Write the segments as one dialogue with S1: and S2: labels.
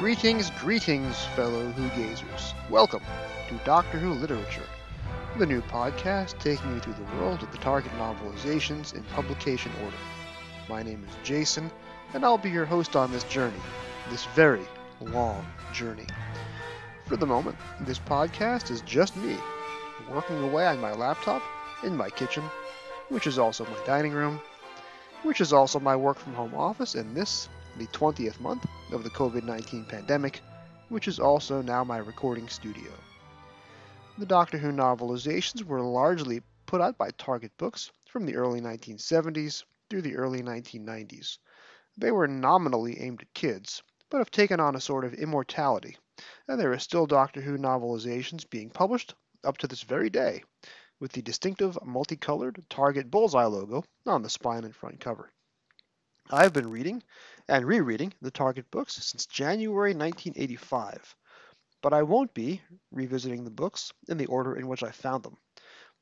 S1: Greetings, greetings, fellow Who Gazers. Welcome to Doctor Who Literature, the new podcast taking you through the world of the Target novelizations in publication order. My name is Jason, and I'll be your host on this journey, this very long journey. For the moment, this podcast is just me, working away on my laptop in my kitchen, which is also my dining room, which is also my work from home office, and this, the 20th month of the COVID 19 pandemic, which is also now my recording studio. The Doctor Who novelizations were largely put out by Target Books from the early 1970s through the early 1990s. They were nominally aimed at kids, but have taken on a sort of immortality, and there are still Doctor Who novelizations being published up to this very day, with the distinctive multicolored Target bullseye logo on the spine and front cover. I've been reading and rereading the Target books since January 1985, but I won't be revisiting the books in the order in which I found them.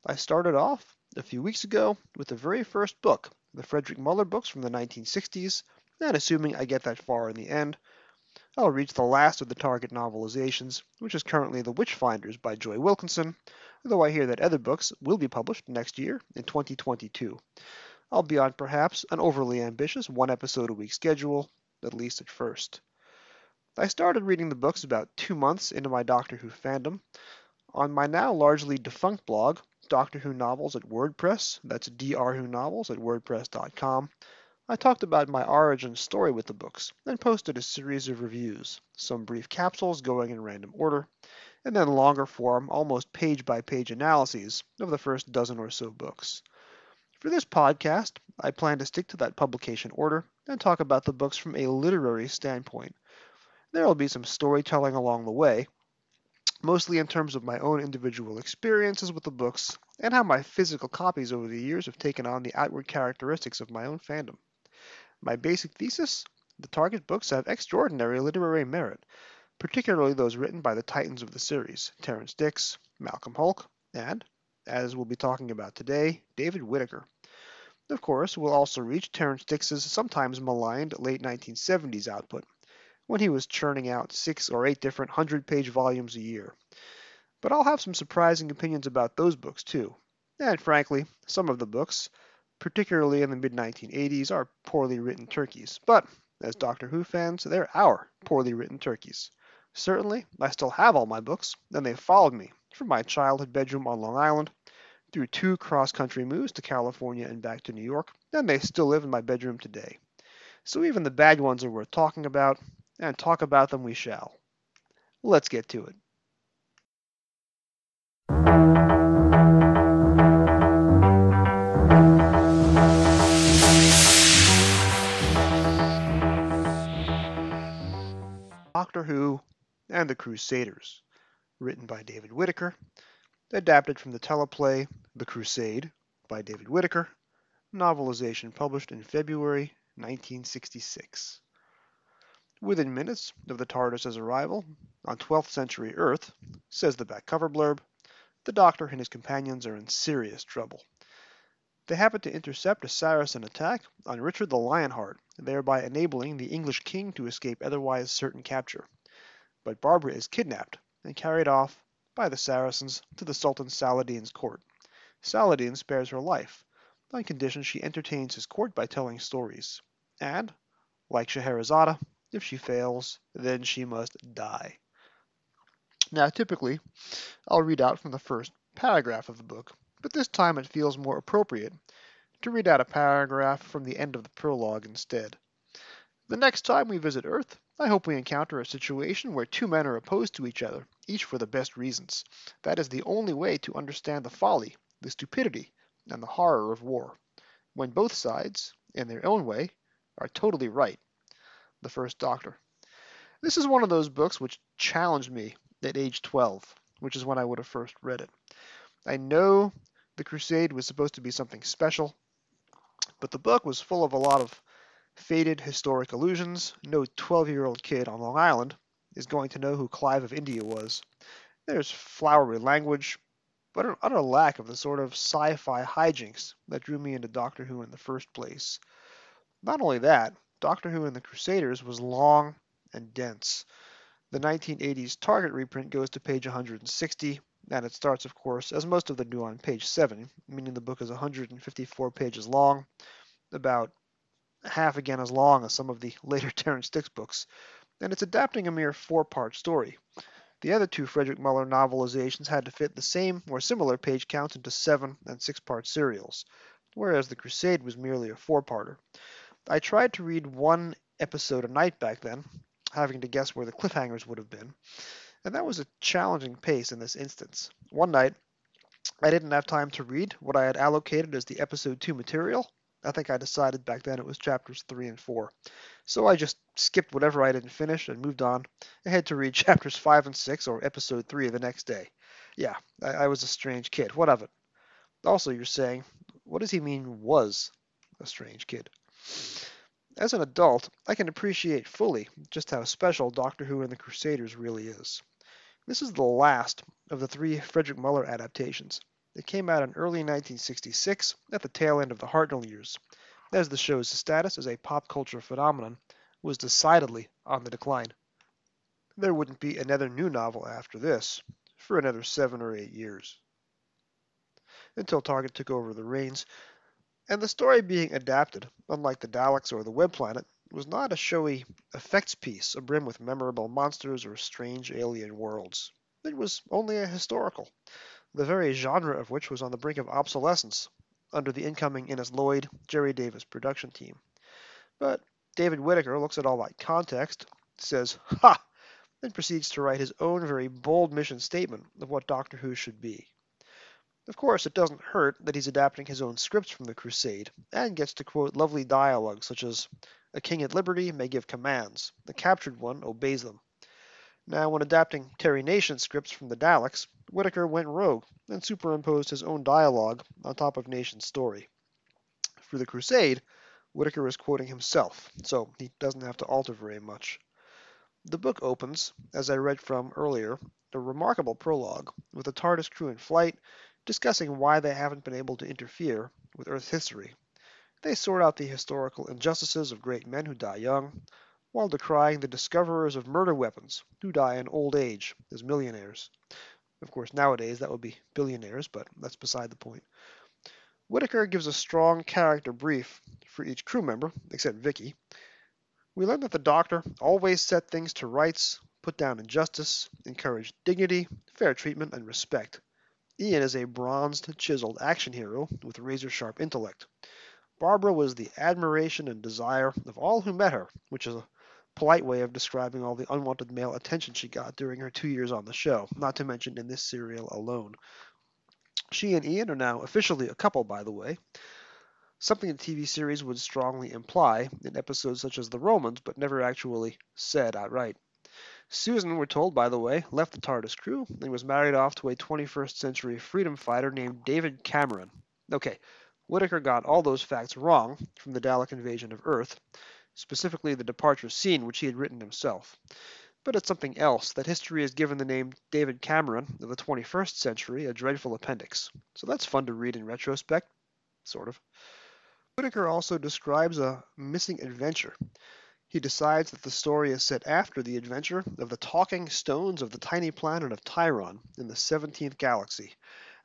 S1: I started off a few weeks ago with the very first book, the Frederick Muller books from the 1960s, and assuming I get that far in the end, I'll reach the last of the Target novelizations, which is currently The Witchfinders by Joy Wilkinson, though I hear that other books will be published next year in 2022. I'll be on perhaps an overly ambitious one episode a week schedule, at least at first. I started reading the books about two months into my Doctor Who fandom. On my now largely defunct blog, Doctor Who Novels at WordPress, that's drwhonovels at wordpress.com, I talked about my origin story with the books and posted a series of reviews, some brief capsules going in random order, and then longer form, almost page by page analyses of the first dozen or so books. For this podcast, I plan to stick to that publication order and talk about the books from a literary standpoint. There will be some storytelling along the way, mostly in terms of my own individual experiences with the books and how my physical copies over the years have taken on the outward characteristics of my own fandom. My basic thesis the Target books have extraordinary literary merit, particularly those written by the titans of the series Terrance Dicks, Malcolm Hulke, and, as we'll be talking about today, David Whitaker. Of course, we'll also reach Terrance Dicks's sometimes maligned late 1970s output, when he was churning out six or eight different 100 page volumes a year. But I'll have some surprising opinions about those books too. And frankly, some of the books, particularly in the mid 1980s, are poorly written turkeys. But as Doctor Who fans, they're our poorly written turkeys. Certainly, I still have all my books, and they've followed me from my childhood bedroom on Long Island through two cross country moves to California and back to New York, and they still live in my bedroom today. So even the bad ones are worth talking about, and talk about them we shall. Let's get to it. Doctor Who and the Crusaders, written by David Whitaker, adapted from the teleplay The Crusade by David Whitaker, novelization published in February 1966. Within minutes of the TARDIS's arrival on 12th century Earth, says the back cover blurb, the Doctor and his companions are in serious trouble. They happen to intercept a Saracen attack on Richard the Lionheart, thereby enabling the English king to escape otherwise certain capture. But Barbara is kidnapped and carried off by the Saracens to the Sultan Saladin's court. Saladin spares her life, on condition she entertains his court by telling stories. And, like Scheherazade, if she fails, then she must die. Now, typically, I'll read out from the first paragraph of the book, but this time it feels more appropriate to read out a paragraph from the end of the prologue instead. The next time we visit Earth, I hope we encounter a situation where two men are opposed to each other, each for the best reasons. That is the only way to understand the folly, the stupidity, and the horror of war, when both sides, in their own way, are totally right. The First Doctor. This is one of those books which challenged me at age 12, which is when I would have first read it. I know the Crusade was supposed to be something special, but the book was full of a lot of faded historic illusions. No 12 year old kid on Long Island is going to know who Clive of India was. There's flowery language, but an utter lack of the sort of sci fi hijinks that drew me into Doctor Who in the first place. Not only that, Doctor Who and the Crusaders was long and dense. The 1980s Target reprint goes to page 160, and it starts, of course, as most of them do on page 7, meaning the book is 154 pages long, about half again as long as some of the later Terrance Dicks books, and it's adapting a mere four-part story. The other two Frederick Muller novelizations had to fit the same or similar page counts into seven and six-part serials, whereas The Crusade was merely a four-parter. I tried to read one episode a night back then, having to guess where the cliffhangers would have been, and that was a challenging pace in this instance. One night, I didn't have time to read what I had allocated as the episode 2 material. I think I decided back then it was chapters 3 and 4. So I just skipped whatever I didn't finish and moved on ahead to read chapters 5 and 6 or episode 3 the next day. Yeah, I, I was a strange kid. What of it? Also, you're saying, what does he mean was a strange kid? As an adult, I can appreciate fully just how special Doctor Who and the Crusaders really is. This is the last of the three Frederick Muller adaptations. It came out in early 1966, at the tail end of the Hartnell years, as the show's status as a pop culture phenomenon was decidedly on the decline. There wouldn't be another new novel after this for another seven or eight years. Until Target took over the reins, and the story being adapted, unlike the Daleks or the Web Planet, was not a showy effects piece abrim with memorable monsters or strange alien worlds. It was only a historical, the very genre of which was on the brink of obsolescence under the incoming Innes Lloyd, Gerry Davis production team. But David Whitaker looks at all that context, says, Ha! and proceeds to write his own very bold mission statement of what Doctor Who should be. Of course, it doesn't hurt that he's adapting his own scripts from The Crusade, and gets to quote lovely dialogue such as, A king at liberty may give commands, the captured one obeys them. Now, when adapting Terry Nation's scripts from the Daleks, Whitaker went rogue and superimposed his own dialogue on top of Nation's story. For The Crusade, Whitaker is quoting himself, so he doesn't have to alter very much. The book opens, as I read from earlier, a remarkable prologue, with the TARDIS crew in flight, discussing why they haven't been able to interfere with Earth's history. They sort out the historical injustices of great men who die young, while decrying the discoverers of murder weapons who die in old age as millionaires. Of course, nowadays that would be billionaires, but that's beside the point. Whitaker gives a strong character brief for each crew member, except Vicky. We learn that the Doctor always set things to rights, put down injustice, encouraged dignity, fair treatment, and respect. Ian is a bronzed, chiseled action hero with razor-sharp intellect. Barbara was the admiration and desire of all who met her, which is a polite way of describing all the unwanted male attention she got during her two years on the show, not to mention in this serial alone. She and Ian are now officially a couple, by the way, something the TV series would strongly imply in episodes such as The Romans, but never actually said outright. Susan, we're told, by the way, left the TARDIS crew and was married off to a 21st century freedom fighter named David Cameron. Okay, Whitaker got all those facts wrong from the Dalek invasion of Earth, specifically the departure scene which he had written himself. But it's something else that history has given the name David Cameron of the 21st century a dreadful appendix. So that's fun to read in retrospect, sort of. Whitaker also describes a missing adventure he decides that the story is set after the adventure of the talking stones of the tiny planet of Tyron in the 17th galaxy.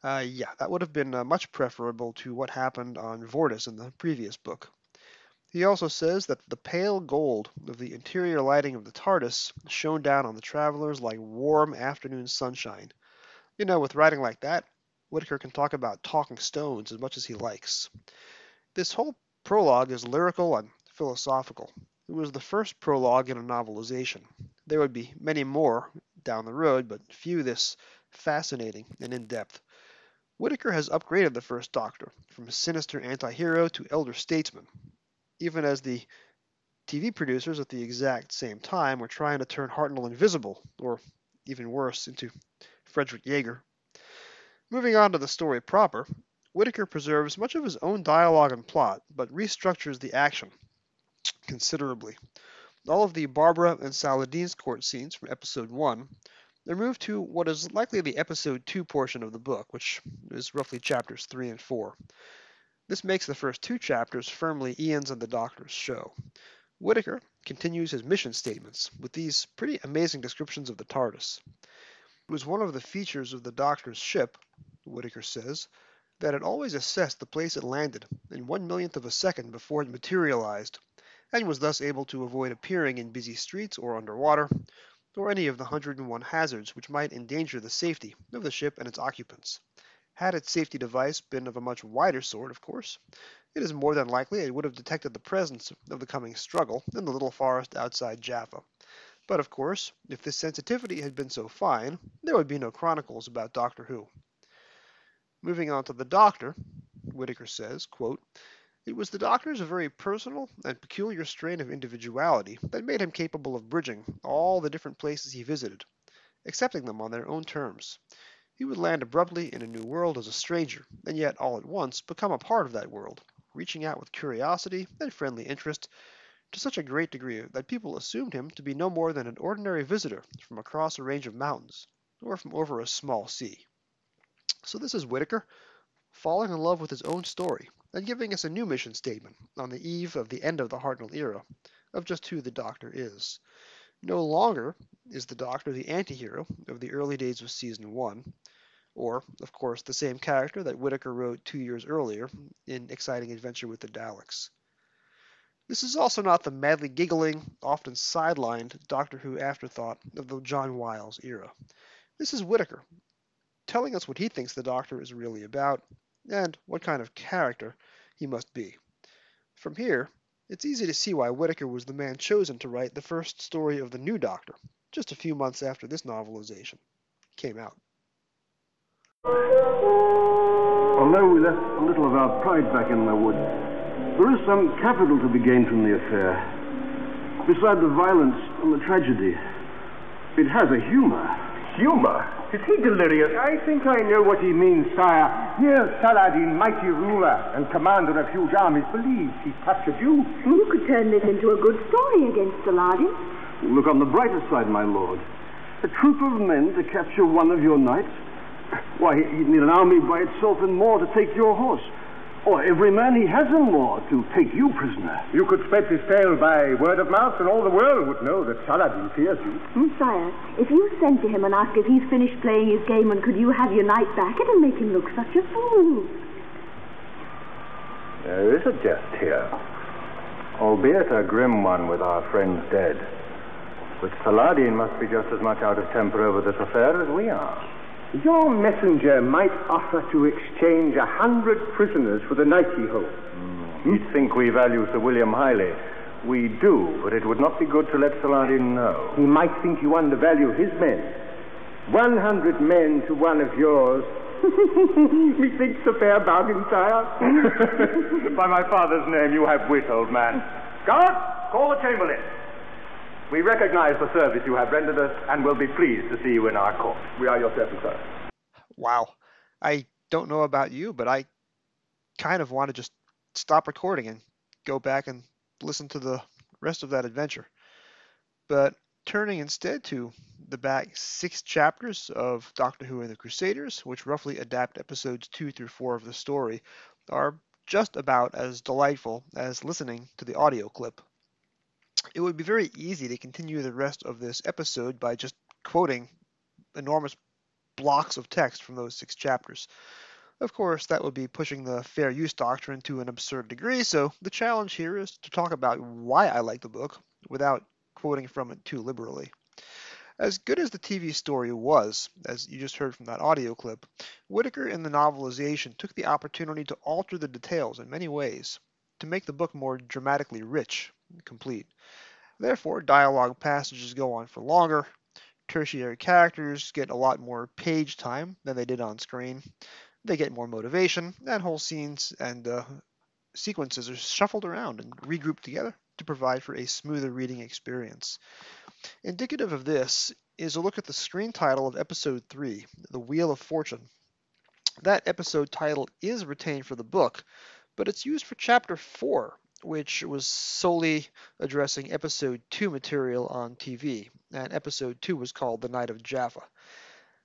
S1: Uh, yeah, that would have been uh, much preferable to what happened on Vortis in the previous book. He also says that the pale gold of the interior lighting of the TARDIS shone down on the travelers like warm afternoon sunshine. You know, with writing like that, Whitaker can talk about talking stones as much as he likes. This whole prologue is lyrical and philosophical. It was the first prologue in a novelization. There would be many more down the road, but few this fascinating and in-depth. Whitaker has upgraded the First Doctor from a sinister anti-hero to elder statesman, even as the TV producers at the exact same time were trying to turn Hartnell invisible, or even worse, into Frederick Jaeger. Moving on to the story proper, Whitaker preserves much of his own dialogue and plot, but restructures the action considerably. All of the Barbara and Saladin's court scenes from episode 1 are moved to what is likely the episode 2 portion of the book, which is roughly chapters 3 and 4. This makes the first two chapters firmly Ian's and the Doctor's show. Whitaker continues his mission statements with these pretty amazing descriptions of the TARDIS. It was one of the features of the Doctor's ship, Whitaker says, that it always assessed the place it landed in one millionth of a second before it materialized, and was thus able to avoid appearing in busy streets or underwater, or any of the 101 hazards which might endanger the safety of the ship and its occupants. Had its safety device been of a much wider sort, of course, it is more than likely it would have detected the presence of the coming struggle in the little forest outside Jaffa. But of course, if this sensitivity had been so fine, there would be no chronicles about Doctor Who. Moving on to the Doctor, Whitaker says, quote, It was the Doctor's very personal and peculiar strain of individuality that made him capable of bridging all the different places he visited, accepting them on their own terms. He would land abruptly in a new world as a stranger, and yet all at once become a part of that world, reaching out with curiosity and friendly interest to such a great degree that people assumed him to be no more than an ordinary visitor from across a range of mountains or from over a small sea. So this is Whitaker falling in love with his own story and giving us a new mission statement on the eve of the end of the Hartnell era of just who the Doctor is. No longer is the Doctor the anti-hero of the early days of Season 1, or, of course, the same character that Whitaker wrote two years earlier in Exciting Adventure with the Daleks. This is also not the madly giggling, often sidelined Doctor Who afterthought of the John Wiles era. This is Whitaker, telling us what he thinks the Doctor is really about, and what kind of character he must be. From here, it's easy to see why Whitaker was the man chosen to write the first story of the new Doctor, just a few months after this novelization came out.
S2: Although we left a little of our pride back in the woods, there is some capital to be gained from the affair. Beside the violence and the tragedy, it has a humor.
S3: Humor? Is he delirious?
S4: I think I know what he means, sire. Here, Saladin, mighty ruler and commander of huge armies, believes he's captured you.
S5: You could turn this into a good story against Saladin.
S2: Look on the brighter side, my lord. A troop of men to capture one of your knights why, he'd need an army by itself and more to take your horse. Or every man he has and more to take you prisoner.
S4: You could spread this tale by word of mouth, and all the world would know that Saladin fears you.
S5: Mm, sire, if you sent to him and asked if he's finished playing his game and could you have your knight back, it'll make him look such a fool.
S3: There is a jest here, albeit a grim one with our friends dead, But Saladin must be just as much out of temper over this affair as we are.
S4: Your messenger might offer to exchange a hundred prisoners for the knight he holds.
S3: Mm. You'd think we value Sir William highly. We do, but it would not be good to let Saladin know.
S4: He might think you undervalue his men. One hundred men to one of yours. Methinks a fair bargain, sire.
S3: By my father's name, you have wit, old man. Guard, call the chamberlain. We recognize the service you have rendered us and will be pleased to see you in our court. We are your servants, sir.
S1: Wow. I don't know about you, but I kind of want to just stop recording and go back and listen to the rest of that adventure. But turning instead to the back six chapters of Doctor Who and the Crusaders, which roughly adapt episodes two through four of the story, are just about as delightful as listening to the audio clip it would be very easy to continue the rest of this episode by just quoting enormous blocks of text from those six chapters. Of course, that would be pushing the fair use doctrine to an absurd degree, so the challenge here is to talk about why I like the book without quoting from it too liberally. As good as the TV story was, as you just heard from that audio clip, Whitaker in the novelization took the opportunity to alter the details in many ways, to make the book more dramatically rich complete. Therefore, dialogue passages go on for longer. Tertiary characters get a lot more page time than they did on screen. They get more motivation, and whole scenes and uh, sequences are shuffled around and regrouped together to provide for a smoother reading experience. Indicative of this is a look at the screen title of Episode 3, The Wheel of Fortune. That episode title is retained for the book, but it's used for Chapter 4, which was solely addressing episode 2 material on TV, and episode 2 was called The Night of Jaffa.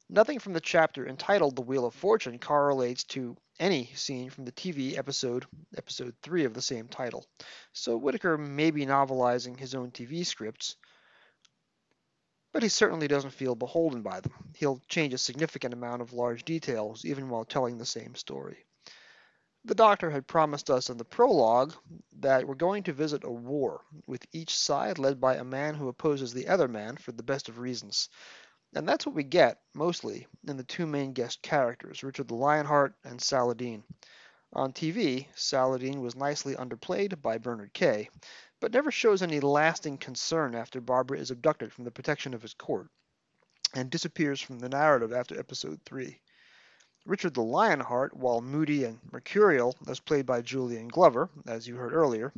S1: Nothing from the chapter entitled The Wheel of Fortune correlates to any scene from the TV episode, episode 3 of the same title. So Whitaker may be novelizing his own TV scripts, but he certainly doesn't feel beholden by them. He'll change a significant amount of large details even while telling the same story. The doctor had promised us in the prologue that we're going to visit a war, with each side led by a man who opposes the other man for the best of reasons. And that's what we get, mostly, in the two main guest characters, Richard the Lionheart and Saladin. On TV, Saladin was nicely underplayed by Bernard Kay, but never shows any lasting concern after Barbara is abducted from the protection of his court, and disappears from the narrative after episode 3. Richard the Lionheart, while moody and mercurial, as played by Julian Glover, as you heard earlier,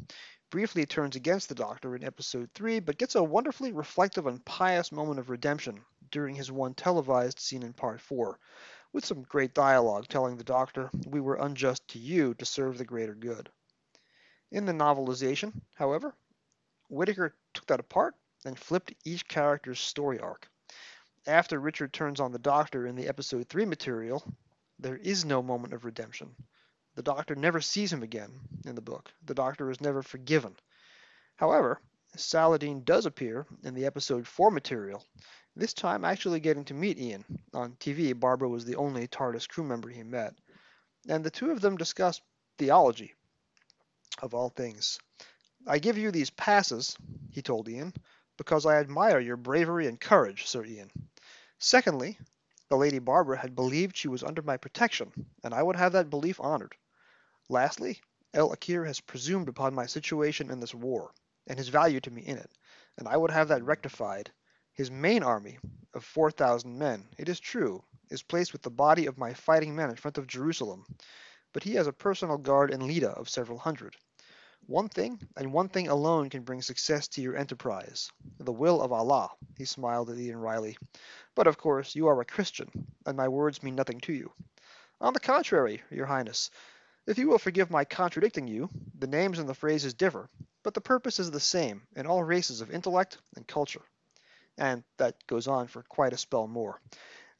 S1: briefly turns against the Doctor in episode 3, but gets a wonderfully reflective and pious moment of redemption during his one televised scene in part 4, with some great dialogue telling the Doctor, We were unjust to you to serve the greater good. In the novelization, however, Whitaker took that apart and flipped each character's story arc. After Richard turns on the Doctor in the episode 3 material, there is no moment of redemption. The Doctor never sees him again in the book. The Doctor is never forgiven. However, Saladin does appear in the episode 4 material, this time actually getting to meet Ian. On TV, Barbara was the only TARDIS crew member he met. And the two of them discuss theology, of all things. I give you these passes, he told Ian, because I admire your bravery and courage, Sir Ian. Secondly, the Lady Barbara had believed she was under my protection, and I would have that belief honored. Lastly, El Akir has presumed upon my situation in this war, and his value to me in it, and I would have that rectified. His main army of 4,000 men, it is true, is placed with the body of my fighting men in front of Jerusalem, but he has a personal guard and Leda of several hundred. One thing, and one thing alone, can bring success to your enterprise the will of Allah. He smiled at Ian Riley. But of course, you are a Christian, and my words mean nothing to you. On the contrary, Your Highness, if you will forgive my contradicting you, the names and the phrases differ, but the purpose is the same in all races of intellect and culture. And that goes on for quite a spell more.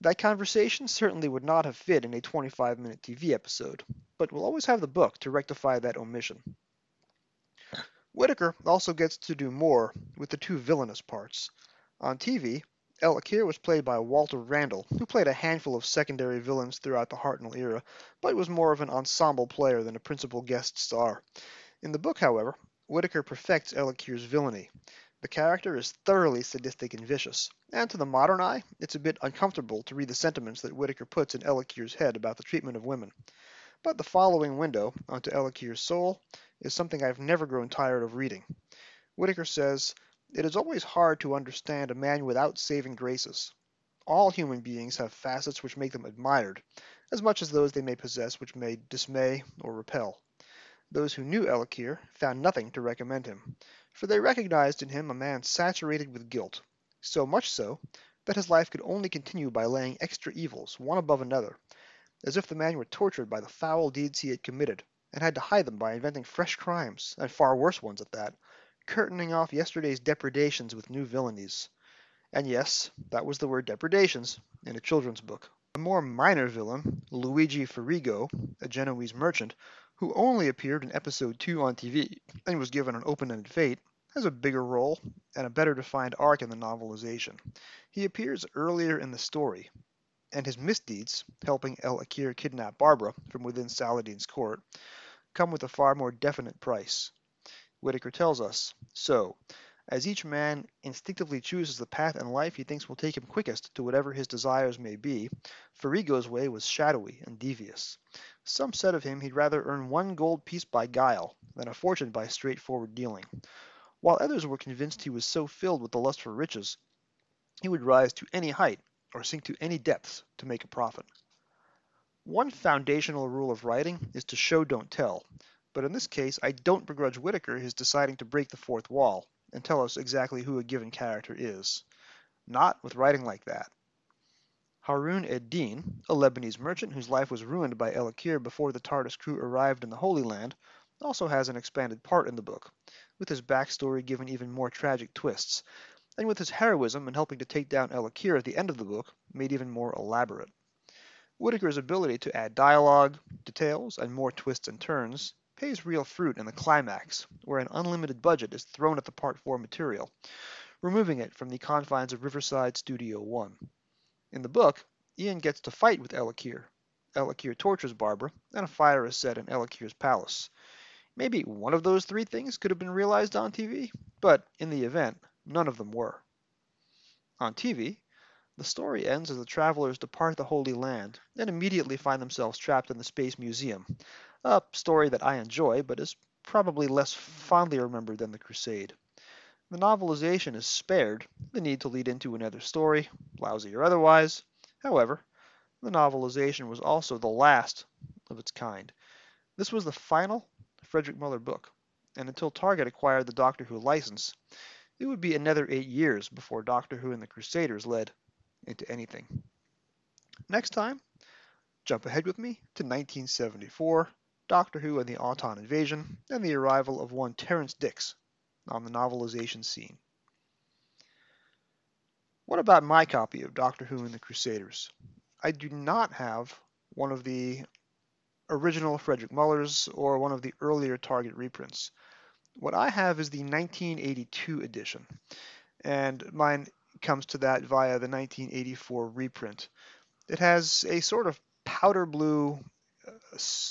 S1: That conversation certainly would not have fit in a 25 minute TV episode, but we'll always have the book to rectify that omission. Whitaker also gets to do more with the two villainous parts. On TV, El was played by Walter Randall, who played a handful of secondary villains throughout the Hartnell era, but was more of an ensemble player than a principal guest star. In the book, however, Whitaker perfects El villainy. The character is thoroughly sadistic and vicious, and to the modern eye, it's a bit uncomfortable to read the sentiments that Whitaker puts in El head about the treatment of women. But the following window onto El soul is something I've never grown tired of reading. Whitaker says, it is always hard to understand a man without saving graces. All human beings have facets which make them admired, as much as those they may possess which may dismay or repel. Those who knew El Akir found nothing to recommend him, for they recognized in him a man saturated with guilt, so much so that his life could only continue by laying extra evils one above another, as if the man were tortured by the foul deeds he had committed, and had to hide them by inventing fresh crimes, and far worse ones at that, curtaining off yesterday's depredations with new villainies. And yes, that was the word depredations in a children's book. A more minor villain, Luigi Ferrigo, a Genoese merchant, who only appeared in episode 2 on TV and was given an open-ended fate, has a bigger role and a better defined arc in the novelization. He appears earlier in the story, and his misdeeds, helping El Akir kidnap Barbara from within Saladin's court, come with a far more definite price. Whitaker tells us. So, as each man instinctively chooses the path in life he thinks will take him quickest to whatever his desires may be, Ferrigo's way was shadowy and devious. Some said of him he'd rather earn one gold piece by guile than a fortune by straightforward dealing, while others were convinced he was so filled with the lust for riches he would rise to any height or sink to any depths to make a profit. One foundational rule of writing is to show don't tell, but in this case, I don't begrudge Whitaker his deciding to break the fourth wall and tell us exactly who a given character is. Not with writing like that. Haroun ed-Din, a Lebanese merchant whose life was ruined by El Akir before the TARDIS crew arrived in the Holy Land, also has an expanded part in the book, with his backstory given even more tragic twists. And with his heroism in helping to take down El Akir at the end of the book made even more elaborate. Whitaker's ability to add dialogue, details, and more twists and turns pays real fruit in the climax, where an unlimited budget is thrown at the Part 4 material, removing it from the confines of Riverside Studio 1. In the book, Ian gets to fight with El Akir. El Akir tortures Barbara, and a fire is set in El Akir's palace. Maybe one of those three things could have been realized on TV, but in the event, none of them were. On TV, the story ends as the travelers depart the Holy Land and immediately find themselves trapped in the Space Museum, a story that I enjoy but is probably less fondly remembered than the Crusade. The novelization is spared the need to lead into another story, lousy or otherwise. However, the novelization was also the last of its kind. This was the final Frederick Muller book, and until Target acquired the Doctor Who license, it would be another eight years before Doctor Who and the Crusaders led into anything. Next time, jump ahead with me to 1974, Doctor Who and the Auton invasion, and the arrival of one Terrance Dicks on the novelization scene. What about my copy of Doctor Who and the Crusaders? I do not have one of the original Frederick Muller's or one of the earlier Target reprints. What I have is the 1982 edition, and mine comes to that via the 1984 reprint. It has a sort of powder blue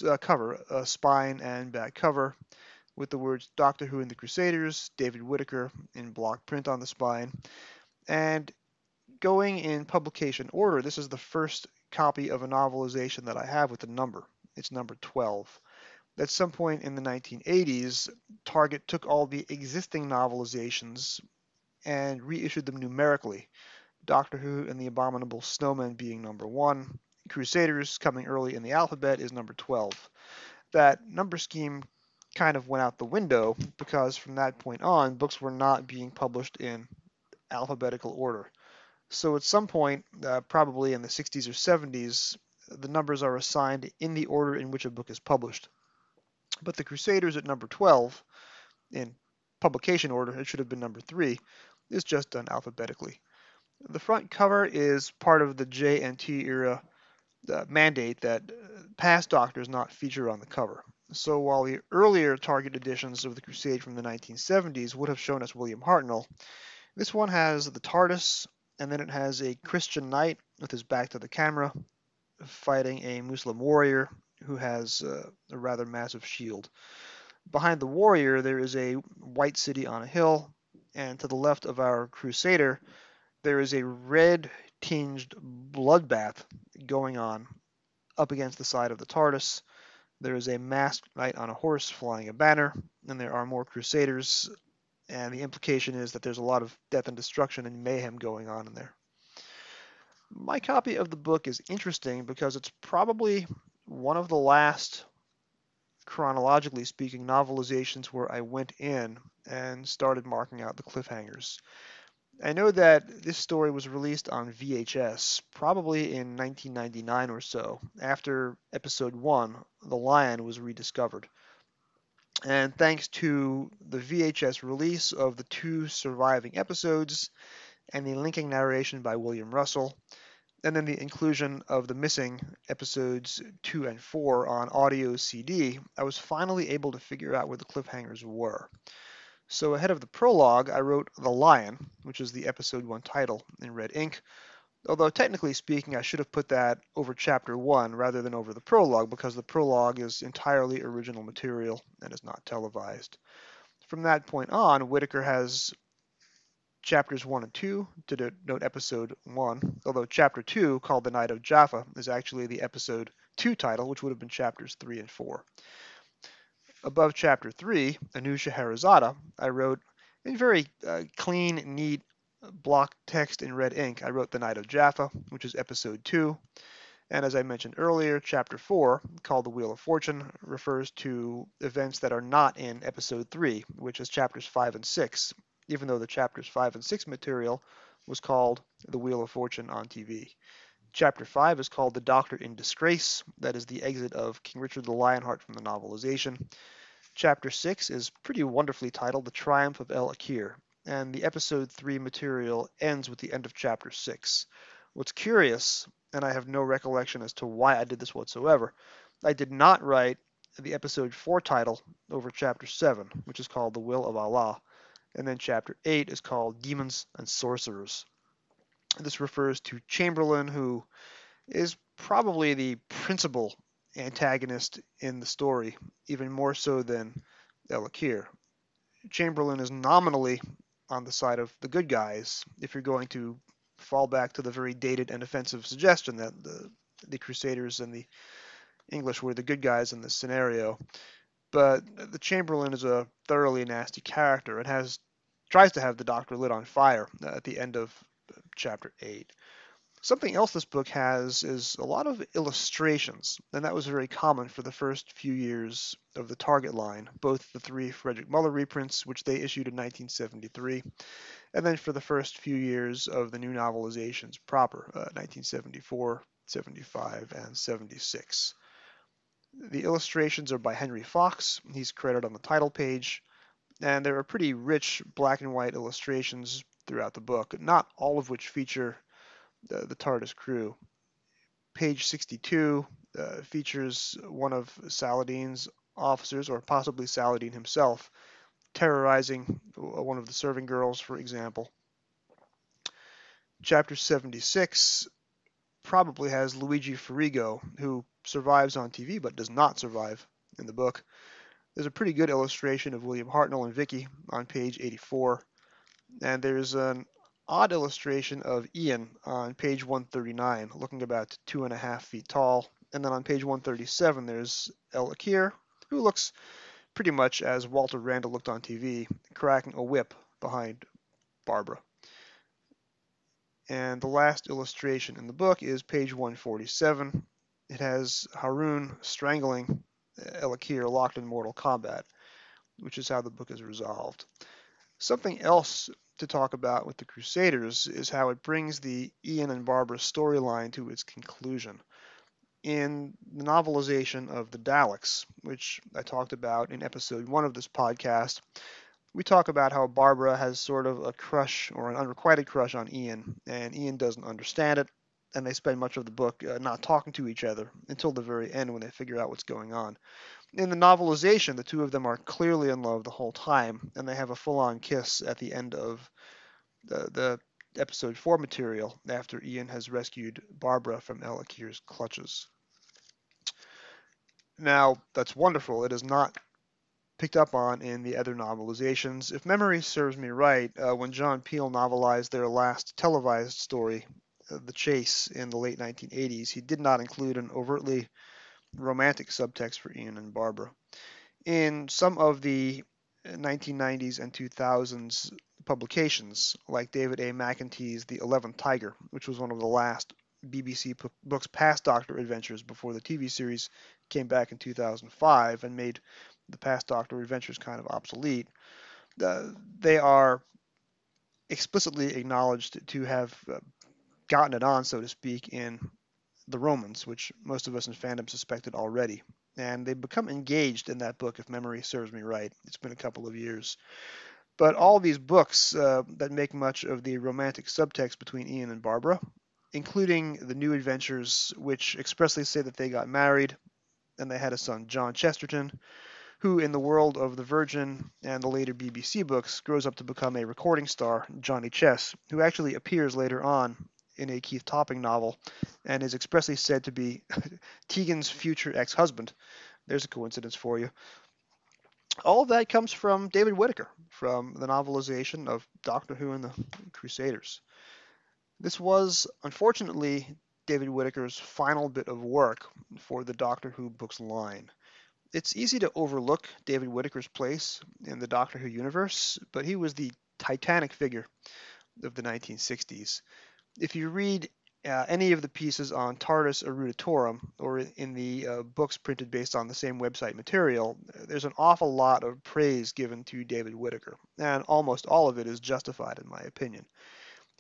S1: uh, cover, a spine and back cover, with the words Doctor Who and the Crusaders, David Whitaker in block print on the spine. And going in publication order, this is the first copy of a novelization that I have with a number. It's number 12. At some point in the 1980s, Target took all the existing novelizations and reissued them numerically. Doctor Who and the Abominable Snowman being number one, Crusaders coming early in the alphabet is number 12. That number scheme kind of went out the window because from that point on, books were not being published in alphabetical order. So at some point, uh, probably in the 60s or 70s, the numbers are assigned in the order in which a book is published. But the Crusaders at number 12, in publication order, it should have been number 3, is just done alphabetically. The front cover is part of the JNT era uh, mandate that uh, past doctors not feature on the cover. So while the earlier Target editions of the Crusade from the 1970s would have shown us William Hartnell, this one has the TARDIS, and then it has a Christian knight with his back to the camera fighting a Muslim warrior who has uh, a rather massive shield. Behind the warrior, there is a white city on a hill, and to the left of our crusader, there is a red tinged bloodbath going on up against the side of the TARDIS. There is a masked knight on a horse flying a banner, and there are more crusaders, and the implication is that there's a lot of death and destruction and mayhem going on in there. My copy of the book is interesting because it's probably one of the last, chronologically speaking, novelizations where I went in and started marking out the cliffhangers. I know that this story was released on VHS probably in 1999 or so, after episode 1, The Lion, was rediscovered. And thanks to the VHS release of the two surviving episodes and the linking narration by William Russell, and then the inclusion of the missing episodes 2 and 4 on audio CD, I was finally able to figure out where the cliffhangers were. So ahead of the prologue, I wrote The Lion, which is the episode 1 title in red ink. Although technically speaking, I should have put that over chapter 1 rather than over the prologue because the prologue is entirely original material and is not televised. From that point on, Whitaker has chapters 1 and 2 to denote episode 1, although chapter 2, called The Night of Jaffa, is actually the episode 2 title, which would have been chapters 3 and 4. Above chapter 3, A New Scheherazade, I wrote in very uh, clean, neat block text in red ink. I wrote The Night of Jaffa, which is episode 2. And as I mentioned earlier, chapter 4, called The Wheel of Fortune, refers to events that are not in episode 3, which is chapters 5 and 6, even though the chapters 5 and 6 material was called The Wheel of Fortune on TV. Chapter 5 is called The Doctor in Disgrace. That is the exit of King Richard the Lionheart from the novelization. Chapter 6 is pretty wonderfully titled The Triumph of El Akir. and the episode 3 material ends with the end of chapter 6. What's curious, and I have no recollection as to why I did this whatsoever, I did not write the episode 4 title over chapter 7, which is called The Will of Allah, and then chapter 8 is called Demons and Sorcerers. This refers to Chamberlain, who is probably the principal antagonist in the story, even more so than El-Akir. Chamberlain is nominally on the side of the good guys if you're going to fall back to the very dated and offensive suggestion that the, the Crusaders and the English were the good guys in this scenario. But the Chamberlain is a thoroughly nasty character and has tries to have the Doctor lit on fire at the end of chapter 8. Something else this book has is a lot of illustrations, and that was very common for the first few years of the Target line, both the three Frederick Muller reprints, which they issued in 1973, and then for the first few years of the new novelizations proper, uh, 1974, 75, and 76. The illustrations are by Henry Fox. He's credited on the title page, and there are pretty rich black and white illustrations throughout the book, not all of which feature the, the TARDIS crew. Page 62 uh, features one of Saladin's officers, or possibly Saladin himself, terrorizing one of the serving girls, for example. Chapter 76 probably has Luigi Ferrigo, who survives on TV but does not survive in the book. There's a pretty good illustration of William Hartnell and Vicky on page 84, and there's an odd illustration of Ian on page 139, looking about two and a half feet tall. And then on page 137, there's El-Akir, who looks pretty much as Walter Randall looked on TV, cracking a whip behind Barbara. And the last illustration in the book is page 147. It has Harun strangling El-Akir locked in mortal combat, which is how the book is resolved. Something else to talk about with the Crusaders is how it brings the Ian and Barbara storyline to its conclusion. In the novelization of the Daleks, which I talked about in episode one of this podcast, we talk about how Barbara has sort of a crush or an unrequited crush on Ian, and Ian doesn't understand it, and they spend much of the book uh, not talking to each other until the very end when they figure out what's going on. In the novelization, the two of them are clearly in love the whole time, and they have a full-on kiss at the end of the, the episode 4 material after Ian has rescued Barbara from El-Akir's clutches. Now, that's wonderful. It is not picked up on in the other novelizations. If memory serves me right, uh, when John Peel novelized their last televised story, uh, The Chase, in the late 1980s, he did not include an overtly romantic subtext for Ian and Barbara. In some of the 1990s and 2000s publications, like David A. McIntee The Eleventh Tiger, which was one of the last BBC books past Doctor Adventures before the TV series came back in 2005 and made the past Doctor Adventures kind of obsolete. Uh, they are explicitly acknowledged to have uh, gotten it on, so to speak, in the Romans, which most of us in fandom suspected already. And they become engaged in that book, if memory serves me right. It's been a couple of years. But all these books uh, that make much of the romantic subtext between Ian and Barbara, including the new adventures, which expressly say that they got married and they had a son, John Chesterton, who, in the world of the Virgin and the later BBC books, grows up to become a recording star, Johnny Chess, who actually appears later on in a Keith Topping novel and is expressly said to be Tegan's future ex husband. There's a coincidence for you. All of that comes from David Whitaker, from the novelization of Doctor Who and the Crusaders. This was, unfortunately, David Whitaker's final bit of work for the Doctor Who books line. It's easy to overlook David Whitaker's place in the Doctor Who universe, but he was the titanic figure of the 1960s if you read uh, any of the pieces on TARDIS Eruditorum, or in the uh, books printed based on the same website material, there's an awful lot of praise given to David Whitaker, and almost all of it is justified in my opinion.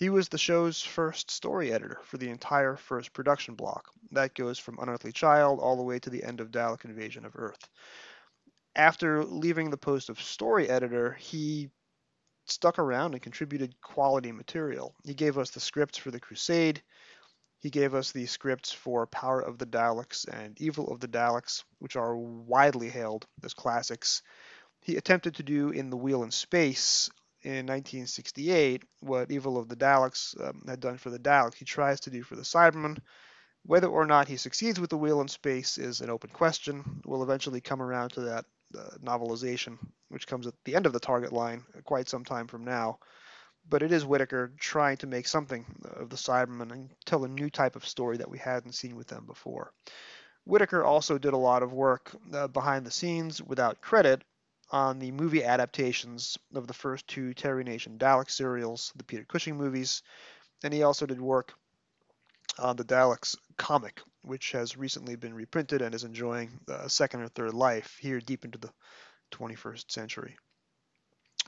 S1: He was the show's first story editor for the entire first production block. That goes from Unearthly Child all the way to the end of Dalek Invasion of Earth. After leaving the post of story editor, he stuck around and contributed quality material. He gave us the scripts for The Crusade. He gave us the scripts for Power of the Daleks and Evil of the Daleks, which are widely hailed as classics. He attempted to do in The Wheel in Space in 1968 what Evil of the Daleks um, had done for the Daleks. He tries to do for the Cybermen. Whether or not he succeeds with The Wheel in Space is an open question. We'll eventually come around to that uh, novelization, which comes at the end of the target line quite some time from now. But it is Whitaker trying to make something of the Cybermen and tell a new type of story that we hadn't seen with them before. Whitaker also did a lot of work uh, behind the scenes without credit on the movie adaptations of the first two Terry Nation Dalek serials, the Peter Cushing movies, and he also did work on the Daleks comic, which has recently been reprinted and is enjoying a second or third life here deep into the 21st century.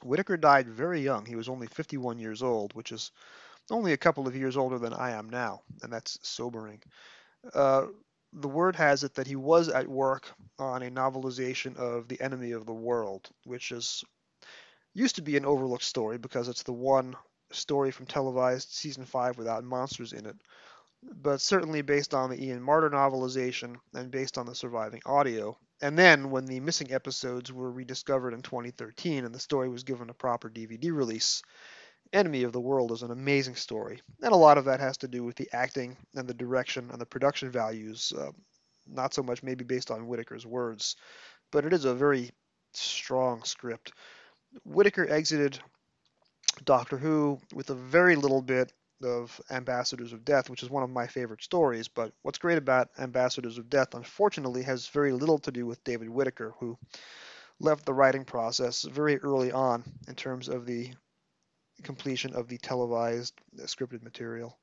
S1: Whitaker died very young. He was only 51 years old, which is only a couple of years older than I am now, and that's sobering. Uh, the word has it that he was at work on a novelization of The Enemy of the World, which is used to be an overlooked story because it's the one story from televised season 5 without monsters in it but certainly based on the Ian Marter novelization and based on the surviving audio. And then, when the missing episodes were rediscovered in 2013 and the story was given a proper DVD release, Enemy of the World is an amazing story. And a lot of that has to do with the acting and the direction and the production values, uh, not so much maybe based on Whitaker's words, but it is a very strong script. Whitaker exited Doctor Who with a very little bit of Ambassadors of Death, which is one of my favorite stories. But what's great about Ambassadors of Death, unfortunately, has very little to do with David Whitaker, who left the writing process very early on in terms of the completion of the televised uh, scripted material.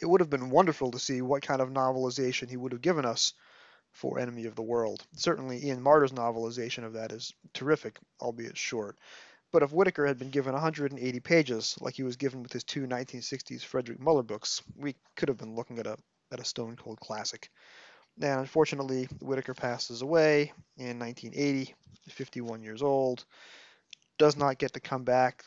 S1: It would have been wonderful to see what kind of novelization he would have given us for Enemy of the World. Certainly, Ian Marter's novelization of that is terrific, albeit short. But if Whitaker had been given 180 pages, like he was given with his two 1960s Frederick Muller books, we could have been looking at a at a stone cold classic. And unfortunately, Whitaker passes away in 1980, 51 years old. Does not get to come back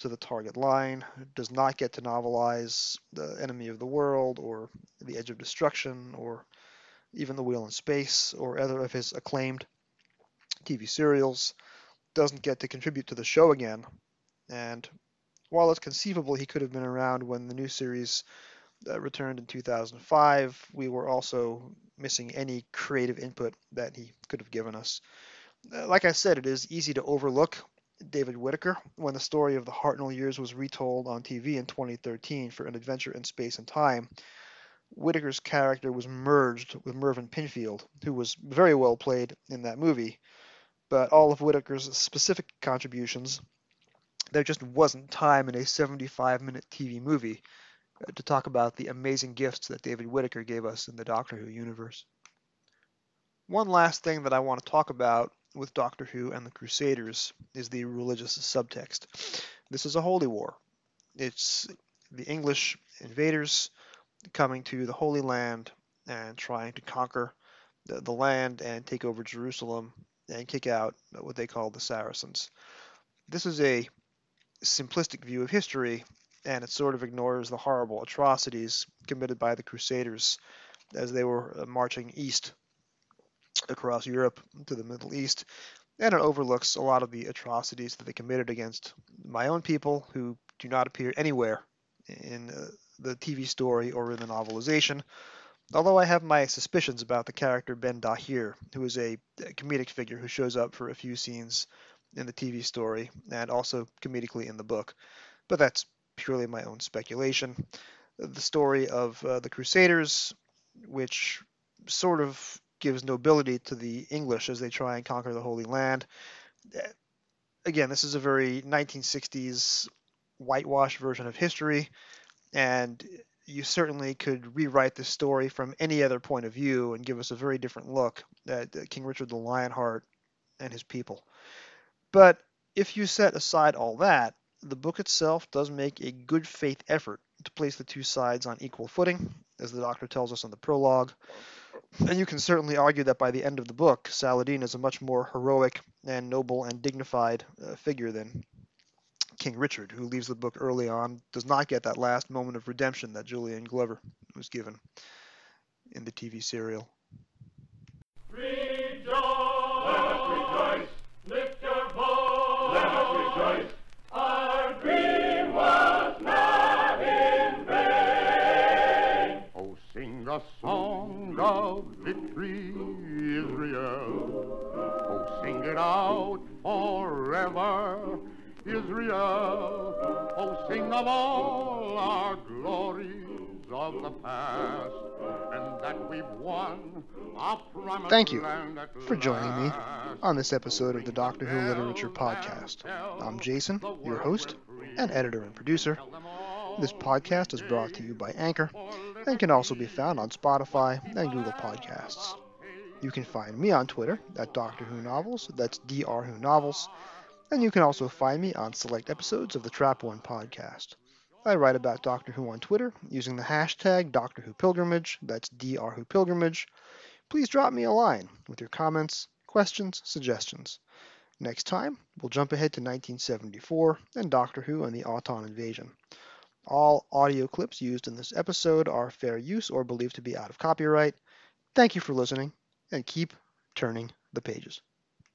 S1: to the target line. Does not get to novelize The Enemy of the World or The Edge of Destruction or even The Wheel in Space or other of his acclaimed TV serials doesn't get to contribute to the show again. And while it's conceivable he could have been around when the new series uh, returned in 2005, we were also missing any creative input that he could have given us. Uh, like I said, it is easy to overlook David Whitaker when the story of the Hartnell years was retold on TV in 2013 for An Adventure in Space and Time. Whitaker's character was merged with Mervyn Pinfield, who was very well played in that movie but all of Whitaker's specific contributions, there just wasn't time in a 75 minute TV movie uh, to talk about the amazing gifts that David Whitaker gave us in the Doctor Who universe. One last thing that I want to talk about with Doctor Who and the Crusaders is the religious subtext. This is a holy war. It's the English invaders coming to the Holy Land and trying to conquer the, the land and take over Jerusalem and kick out what they call the Saracens. This is a simplistic view of history, and it sort of ignores the horrible atrocities committed by the Crusaders as they were uh, marching east across Europe to the Middle East, and it overlooks a lot of the atrocities that they committed against my own people who do not appear anywhere in uh, the TV story or in the novelization, Although I have my suspicions about the character Ben Dahir, who is a comedic figure who shows up for a few scenes in the TV story and also comedically in the book, but that's purely my own speculation. The story of uh, the Crusaders, which sort of gives nobility to the English as they try and conquer the Holy Land. Uh, again, this is a very 1960s whitewash version of history, and you certainly could rewrite this story from any other point of view and give us a very different look at uh, King Richard the Lionheart and his people. But if you set aside all that, the book itself does make a good faith effort to place the two sides on equal footing, as the Doctor tells us in the prologue. And you can certainly argue that by the end of the book, Saladin is a much more heroic and noble and dignified uh, figure than King Richard, who leaves the book early on, does not get that last moment of redemption that Julian Glover was given in the TV serial.
S6: Sing a song of victory, Israel. Oh, sing it out forever, Israel. Oh, sing of all our glories of the past, and that we've won our promised
S1: Thank you for joining me on this episode of the Doctor Who Literature Podcast. I'm Jason, your host and editor and producer. This podcast is brought to you by Anchor and can also be found on Spotify and Google Podcasts. You can find me on Twitter at Doctor Who Novels, that's Dr. Who Novels, and you can also find me on select episodes of the Trap One podcast. I write about Doctor Who on Twitter using the hashtag Doctor Who Pilgrimage, that's Dr. Who Pilgrimage. Please drop me a line with your comments, questions, suggestions. Next time, we'll jump ahead to 1974 and Doctor Who and the Auton invasion. All audio clips used in this episode are fair use or believed to be out of copyright. Thank you for listening, and keep turning the pages.